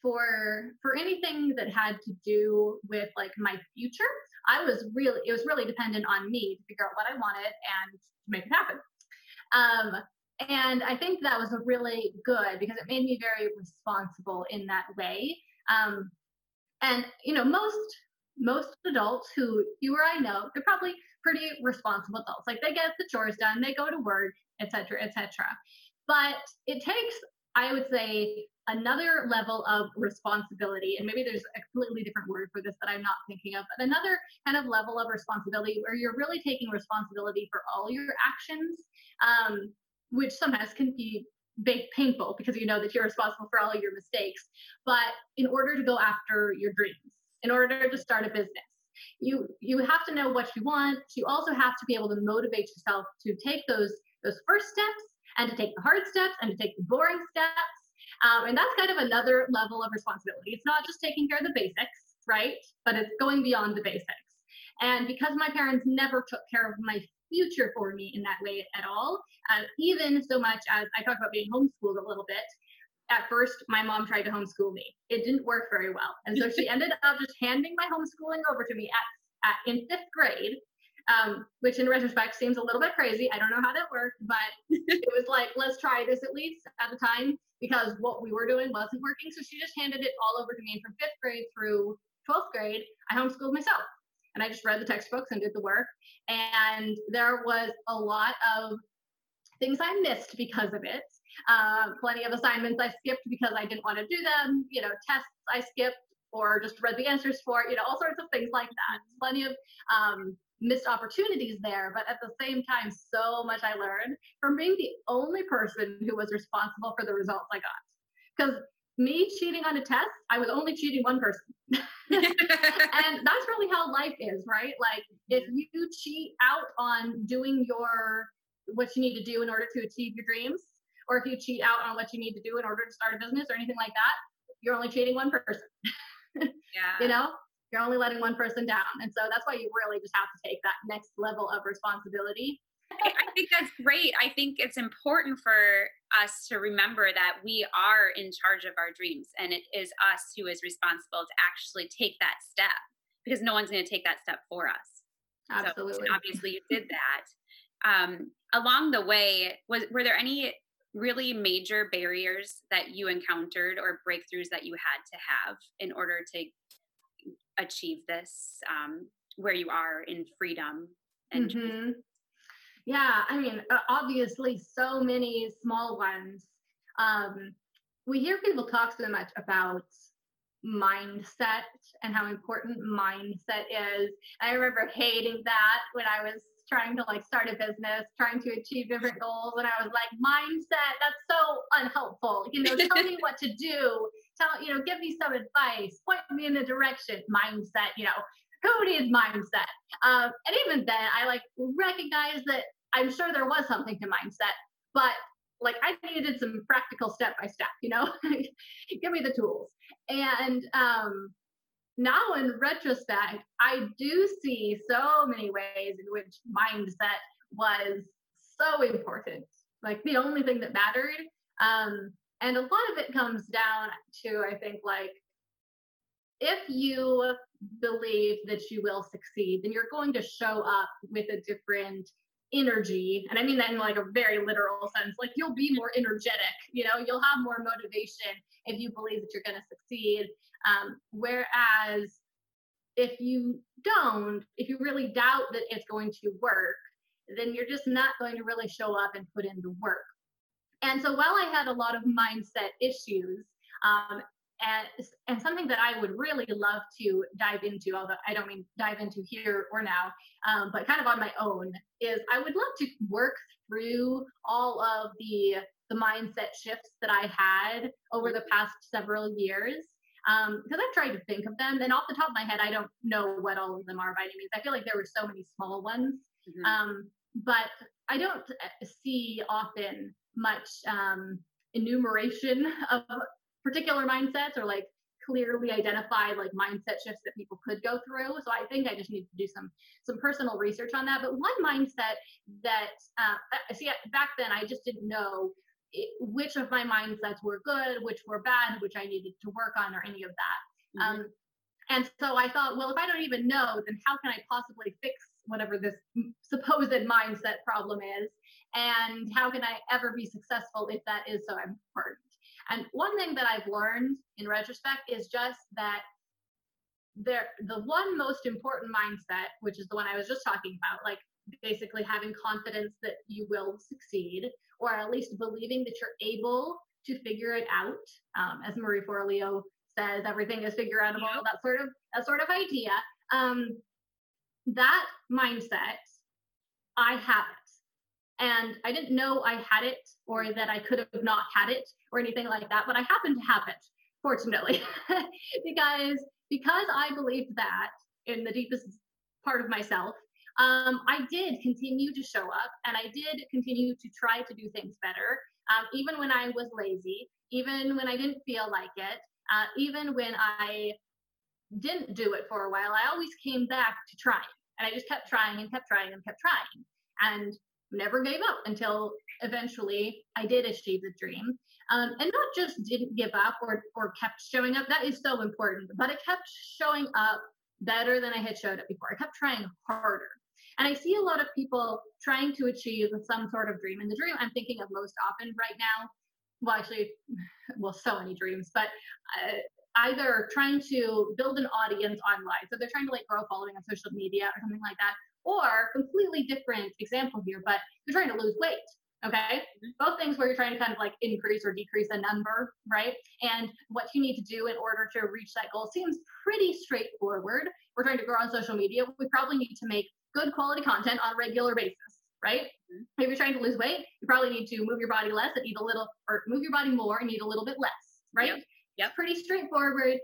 for for anything that had to do with like my future I was really, it was really dependent on me to figure out what I wanted and to make it happen. Um, and I think that was a really good because it made me very responsible in that way. Um, and you know, most most adults who you or I know, they're probably pretty responsible adults. Like they get the chores done, they go to work, etc., etc. But it takes, I would say, another level of responsibility, and maybe there's a completely different word for this that I'm not thinking of, but another kind of level of responsibility where you're really taking responsibility for all your actions, um, which sometimes can be big painful because you know that you're responsible for all your mistakes. But in order to go after your dreams, in order to start a business, you you have to know what you want. You also have to be able to motivate yourself to take those those first steps and to take the hard steps and to take the boring steps. Um, and that's kind of another level of responsibility. It's not just taking care of the basics, right? But it's going beyond the basics. And because my parents never took care of my future for me in that way at all, uh, even so much as I talked about being homeschooled a little bit. At first, my mom tried to homeschool me. It didn't work very well. And so she ended up just handing my homeschooling over to me at, at in fifth grade um, which in retrospect seems a little bit crazy. I don't know how that worked, but it was like, let's try this at least at the time because what we were doing wasn't working. So she just handed it all over to me. And from fifth grade through 12th grade, I homeschooled myself. And I just read the textbooks and did the work. And there was a lot of things I missed because of it. Uh, plenty of assignments I skipped because I didn't want to do them. You know, tests I skipped or just read the answers for. You know, all sorts of things like that. Plenty of um, missed opportunities there, but at the same time, so much I learned from being the only person who was responsible for the results I got. Because me cheating on a test, I was only cheating one person. and that's really how life is, right? Like if you cheat out on doing your what you need to do in order to achieve your dreams, or if you cheat out on what you need to do in order to start a business or anything like that, you're only cheating one person. yeah. You know? You're only letting one person down. And so that's why you really just have to take that next level of responsibility. I think that's great. I think it's important for us to remember that we are in charge of our dreams and it is us who is responsible to actually take that step because no one's going to take that step for us. Absolutely. So obviously you did that. Um, along the way, was were there any really major barriers that you encountered or breakthroughs that you had to have in order to achieve this um, where you are in freedom and mm-hmm. yeah i mean obviously so many small ones. Um, we hear people talk so much about mindset and how important mindset is. I remember hating that when i was trying to like start a business trying to achieve different goals and i was like mindset that's so unhelpful. You know tell me what to do tell, you know, give me some advice, point me in the direction, mindset, you know, who needs mindset? Um, and even then, I like recognize that I'm sure there was something to mindset, but like I needed some practical step by step, you know, give me the tools. And um, now in retrospect, I do see so many ways in which mindset was so important, like the only thing that mattered. Um, and a lot of it comes down to, I think, like, if you believe that you will succeed, then you're going to show up with a different energy. And I mean that in like a very literal sense. Like you'll be more energetic, you know, you'll have more motivation if you believe that you're going to succeed. Um, whereas if you don't, if you really doubt that it's going to work, then you're just not going to really show up and put in the work. And so while I had a lot of mindset issues, um, and, and something that I would really love to dive into, although I don't mean dive into here or now, um, but kind of on my own, is I would love to work through all of the the mindset shifts that I had over the past several years. Um, because I've tried to think of them, and off the top of my head, I don't know what all of them are by any means. I feel like there were so many small ones, mm-hmm. um, but I don't uh, see often much um, enumeration of particular mindsets or like clearly identified like mindset shifts that people could go through. So I think I just need to do some some personal research on that. But one mindset that uh, see back then I just didn't know it, which of my mindsets were good, which were bad, which I needed to work on, or any of that. Mm-hmm. Um, And so I thought, well, if I don't even know, then how can I possibly fix whatever this supposed mindset problem is? And how can I ever be successful if that is so important? And one thing that I've learned in retrospect is just that there the one most important mindset, which is the one I was just talking about, like basically having confidence that you will succeed, or at least believing that you're able to figure it out. Um, as Marie Forleo says, everything is figure outable. Yeah. That sort of that sort of idea. Um, that mindset, I have it, and I didn't know I had it, or that I could have not had it, or anything like that. But I happened to have it, fortunately, because because I believed that in the deepest part of myself. Um, I did continue to show up and I did continue to try to do things better, um, even when I was lazy, even when I didn't feel like it, uh, even when I didn't do it for a while, I always came back to trying. And I just kept trying and kept trying and kept trying and never gave up until eventually I did achieve the dream. Um, and not just didn't give up or, or kept showing up, that is so important, but it kept showing up better than I had showed up before. I kept trying harder. And I see a lot of people trying to achieve some sort of dream. And the dream I'm thinking of most often right now, well, actually, well, so many dreams, but uh, either trying to build an audience online. So they're trying to like grow a following on social media or something like that. Or completely different example here, but you're trying to lose weight. Okay. Mm-hmm. Both things where you're trying to kind of like increase or decrease a number, right? And what you need to do in order to reach that goal seems pretty straightforward. We're trying to grow on social media. We probably need to make good quality content on a regular basis, right? Mm-hmm. If you're trying to lose weight, you probably need to move your body less and eat a little, or move your body more and eat a little bit less, right? Yeah. yep. Pretty straightforward,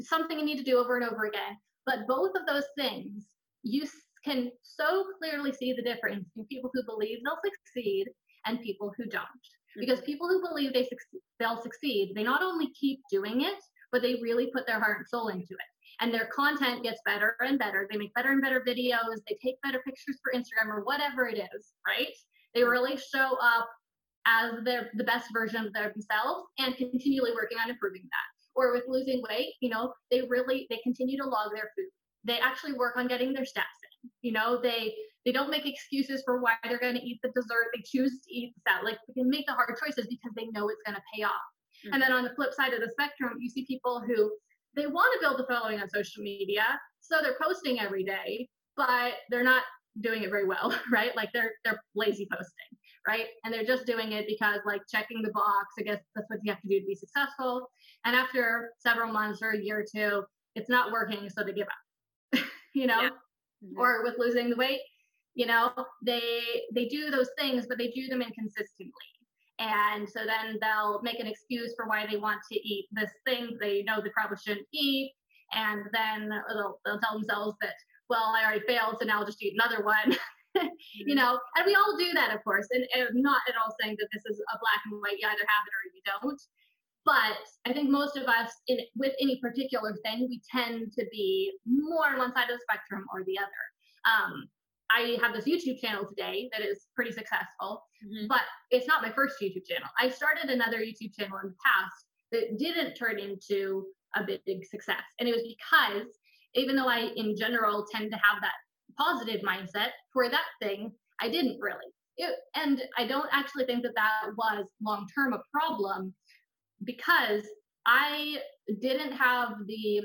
something you need to do over and over again. But both of those things, you can so clearly see the difference in people who believe they'll succeed and people who don't. Mm-hmm. Because people who believe they they'll succeed, they not only keep doing it, but they really put their heart and soul into it. And their content gets better and better. They make better and better videos. They take better pictures for Instagram or whatever it is, right? They mm-hmm. really show up as their the best version of themselves and continually working on improving that. Or with losing weight, you know, they really they continue to log their food. They actually work on getting their steps you know, they they don't make excuses for why they're going to eat the dessert. They choose to eat the salad. Like they make the hard choices because they know it's going to pay off. Mm-hmm. And then on the flip side of the spectrum, you see people who they want to build a following on social media, so they're posting every day, but they're not doing it very well, right? Like they're they're lazy posting, right? And they're just doing it because like checking the box. I guess that's what you have to do to be successful. And after several months or a year or two, it's not working, so they give up. you know, yeah mm-hmm. or with losing the weight you know they they do those things but they do them inconsistently. And so then they'll make an excuse for why they want to eat this thing they know they probably shouldn't eat. And then they'll, they'll tell themselves that well i already failed so now i'll just eat another one. You know and we all do that of course. And, and not at all saying that this is a black and white you either have it or you don't but I think most of us, in, with any particular thing, we tend to be more on one side of the spectrum or the other. Um, I have this YouTube channel today that is pretty successful, mm-hmm. but it's not my first YouTube channel. I started another YouTube channel in the past that didn't turn into a big, big success. And it was because even though I, in general, tend to have that positive mindset for that thing, I didn't really. It, and I don't actually think that that was long term a problem because I didn't have the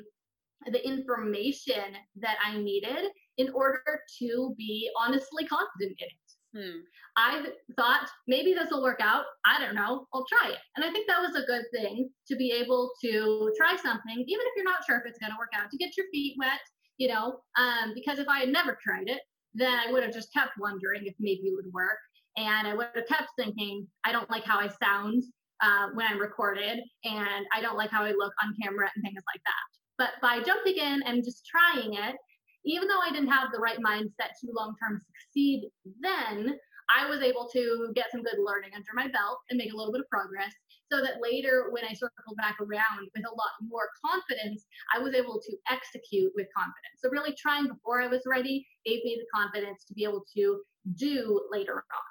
the information that I needed in order to be honestly confident in it. Hmm. I thought maybe this will work out. I don't know. I'll try it. And I think that was a good thing to be able to try something, even if you're not sure if it's going to work out, to get your feet wet, you know, um, because if I had never tried it, then I would have just kept wondering if maybe it would work. And I would have kept thinking, I don't like how I sound uh, when I'm recorded, and I don't like how I look on camera and things like that. But by jumping in and just trying it, even though I didn't have the right mindset to long term succeed then, I was able to get some good learning under my belt and make a little bit of progress so that later when I circled back around with a lot more confidence, I was able to execute with confidence. So really trying before I was ready gave me the confidence to be able to do later on.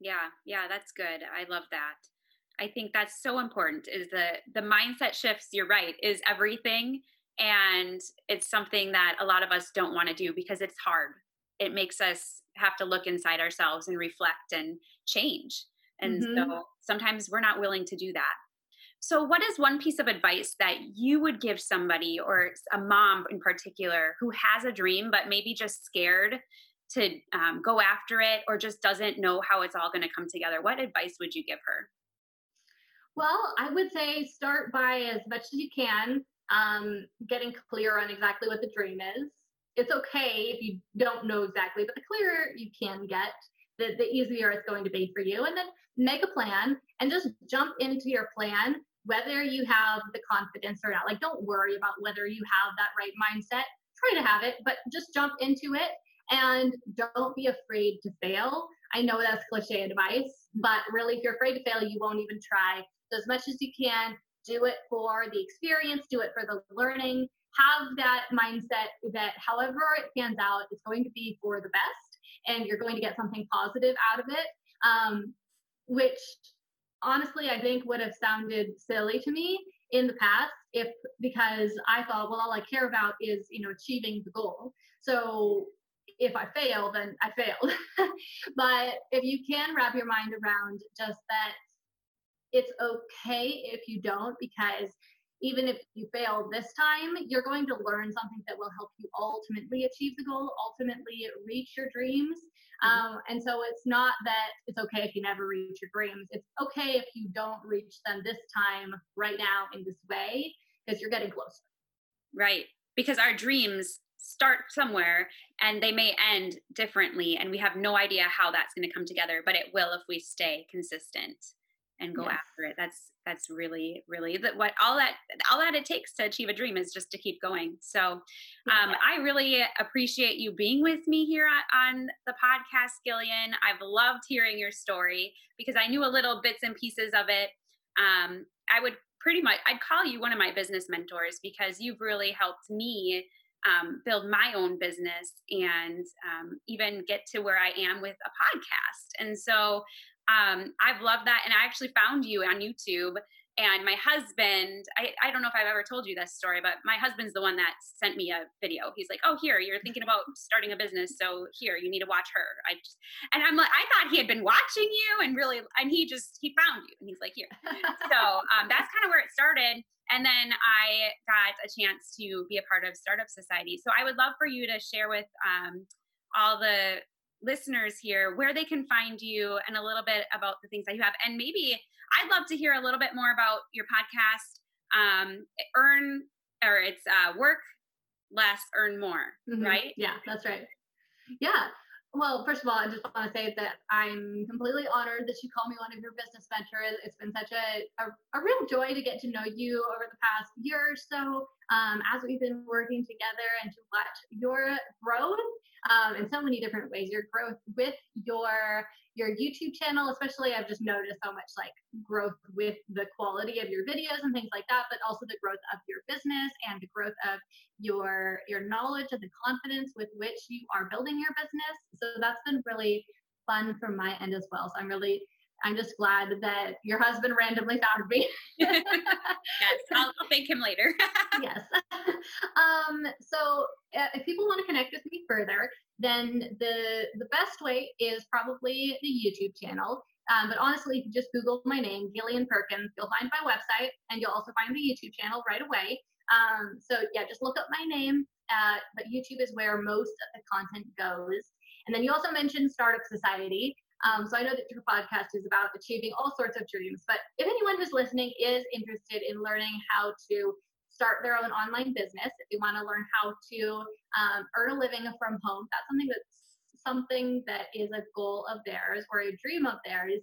Yeah, yeah, that's good. I love that. I think that's so important is the the mindset shifts, you're right, is everything. And it's something that a lot of us don't want to do because it's hard. It makes us have to look inside ourselves and reflect and change. And mm-hmm. so sometimes we're not willing to do that. So, what is one piece of advice that you would give somebody or a mom in particular who has a dream but maybe just scared to um, go after it or just doesn't know how it's all going to come together? What advice would you give her? Well, I would say start by as much as you can um, getting clear on exactly what the dream is. It's okay if you don't know exactly, but the clearer you can get, the, the easier it's going to be for you. And then make a plan and just jump into your plan, whether you have the confidence or not. Like, don't worry about whether you have that right mindset. Try to have it, but just jump into it and don't be afraid to fail. I know that's cliche advice, but really, if you're afraid to fail, you won't even try. So, as much as you can, do it for the experience, do it for the learning. Have that mindset that however it pans out, it's going to be for the best and you're going to get something positive out of it. Um, which honestly, I think would have sounded silly to me in the past if because I thought, well, all I care about is, you know, achieving the goal. So if I fail, then I failed. but if you can wrap your mind around just that it's okay if you don't, because even if you fail this time, you're going to learn something that will help you ultimately achieve the goal, ultimately reach your dreams. Mm-hmm. Um, and so it's not that it's okay if you never reach your dreams. It's okay if you don't reach them this time, right now, in this way, because you're getting closer. Right. Because our dreams start somewhere and they may end differently and we have no idea how that's going to come together but it will if we stay consistent and go yes. after it. That's that's really really that what all that all that it takes to achieve a dream is just to keep going. So um, i really appreciate you being with me here on the podcast gillian. I've loved hearing your story because i knew a little bits and pieces of it. Um, i would pretty much i'd call you one of my business mentors because you've really helped me um, build my own business and um, even get to where I am with a podcast. And so um, I've loved that. And I actually found you on YouTube. And my husband, I, I don't know if I've ever told you this story, but my husband's the one that sent me a video. He's like, "Oh, here, you're thinking about starting a business, so here, you need to watch her." I just, and I'm like, I thought he had been watching you, and really, and he just he found you, and he's like, "Here." so um, that's kind of where it started and then I got a chance to be a part of Startup Society. So I would love for you to share with um, all the listeners here where they can find you and a little bit about the things that you have. And maybe I'd love to hear a little bit more about your podcast, um, Earn, or it's uh, Work Less, Earn More, mm-hmm. right? Yeah, that's right. Yeah. Well, first of all, I just want to say that I'm completely honored that you call me one of your business mentors. It's been such a, a, a real joy to get to know you over the past year or so um, as we've been working together and to watch your growth um, in so many different ways. Your growth with your your YouTube channel, especially, I've just noticed how much like growth with the quality of your videos and things like that, but also the growth of your business and the growth of your your knowledge and the confidence with which you are building your business. So that's been really fun from my end as well. So I'm really I'm just glad that your husband randomly found me. yes, I'll, I'll, thank him later. yes. Um, so uh, if people want to connect with me further, then the the best way is probably the YouTube channel. Um, but honestly, if you just Google my name, Gillian Perkins, you'll find my website and you'll also find the YouTube channel right away. Um, so yeah, just look up my name. Uh, but YouTube is where most of the content goes. And then you also mentioned Startup Society. Um, so I know that your podcast is about achieving all sorts of dreams, but if anyone who's listening is interested in learning how to start their own online business, if you want to learn how to um, earn a living from home, that's something that's something that is a goal of theirs or a dream of theirs,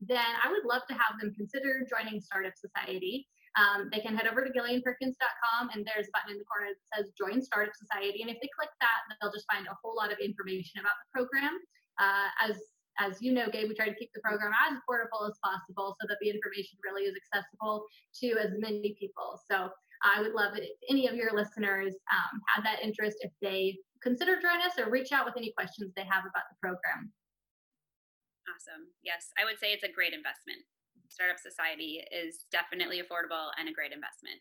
then I would love to have them consider joining Startup Society. Um, they can head over to gillianperkins.com and there's a button in the corner that says join Startup Society. And if they click that, they'll just find a whole lot of information about the program. Uh, as as you know, Gabe, we try to keep the program as affordable as possible so that the information really is accessible to as many people. So I would love it if any of your listeners um, had that interest, if they consider joining us or reach out with any questions they have about the program. Awesome. Yes, I would say it's a great investment. Startup Society is definitely affordable and a great investment.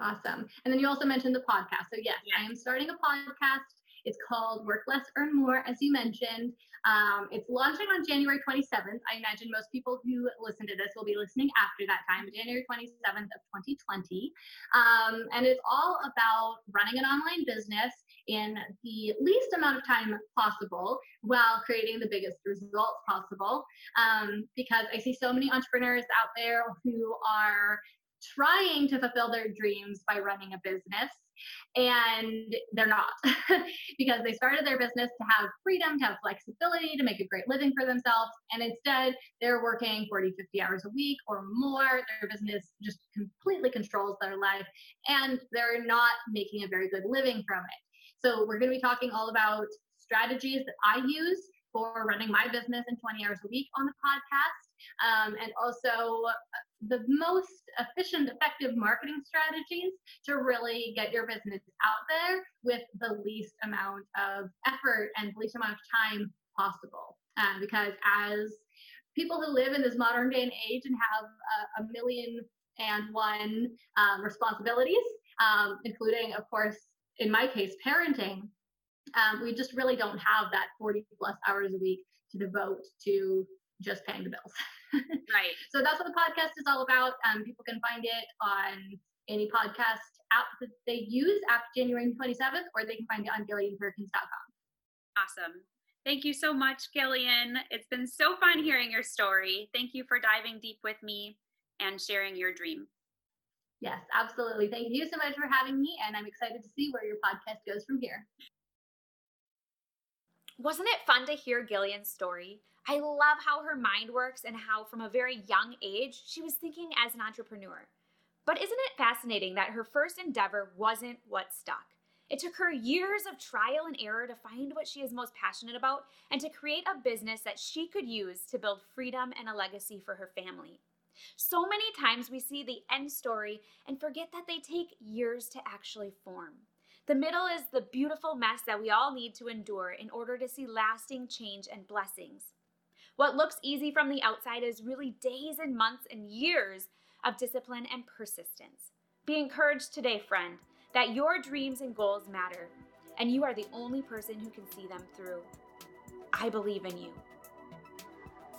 Awesome. And then you also mentioned the podcast. So, yes, yes. I am starting a podcast. It's called Work Less, Earn More, as you mentioned. Um, it's launching on January 27th. I imagine most people who listen to this will be listening after that time, January 27th of 2020. Um, and it's all about running an online business in the least amount of time possible while creating the biggest results possible. Um, because I see so many entrepreneurs out there who are trying to fulfill their dreams by running a business and they're not. Because they started their business to have freedom to have flexibility to make a great living for themselves and instead they're working 40 50 hours a week or more. Their business just completely controls their life and they're not making a very good living from it. So we're going to be talking all about strategies that i use for running my business in 20 hours a week on the podcast um, and also the most efficient, effective marketing strategies to really get your business out there with the least amount of effort and least amount of time possible. Um, because as people who live in this modern day and age and have a, a million and one um, responsibilities, um, including, of course, in my case, parenting, um, we just really don't have that 40 plus hours a week to devote to just paying the bills. right. So that's what the podcast is all about. Um, people can find it on any podcast app that they use after January 27th, or they can find it on GillianPerkins.com. Awesome. Thank you so much, Gillian. It's been so fun hearing your story. Thank you for diving deep with me and sharing your dream. Yes, absolutely. Thank you so much for having me, and I'm excited to see where your podcast goes from here. Wasn't it fun to hear Gillian's story? I love how her mind works and how, from a very young age, she was thinking as an entrepreneur. But isn't it fascinating that her first endeavor wasn't what stuck? It took her years of trial and error to find what she is most passionate about and to create a business that she could use to build freedom and a legacy for her family. So many times we see the end story and forget that they take years to actually form. The middle is the beautiful mess that we all need to endure in order to see lasting change and blessings. What looks easy from the outside is really days and months and years of discipline and persistence. Be encouraged today, friend, that your dreams and goals matter, and you are the only person who can see them through. I believe in you.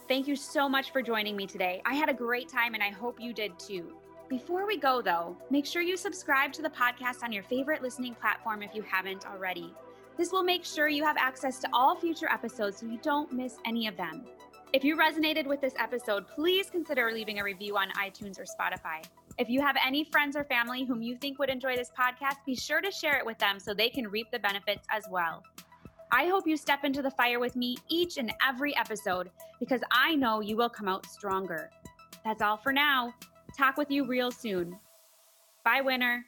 Thank you so much for joining me today. I had a great time, and I hope you did too. Before we go, though, make sure you subscribe to the podcast on your favorite listening platform if you haven't already. This will make sure you have access to all future episodes so you don't miss any of them. If you resonated with this episode, please consider leaving a review on iTunes or Spotify. If you have any friends or family whom you think would enjoy this podcast, be sure to share it with them so they can reap the benefits as well. I hope you step into the fire with me each and every episode because I know you will come out stronger. That's all for now. Talk with you real soon. Bye, winner.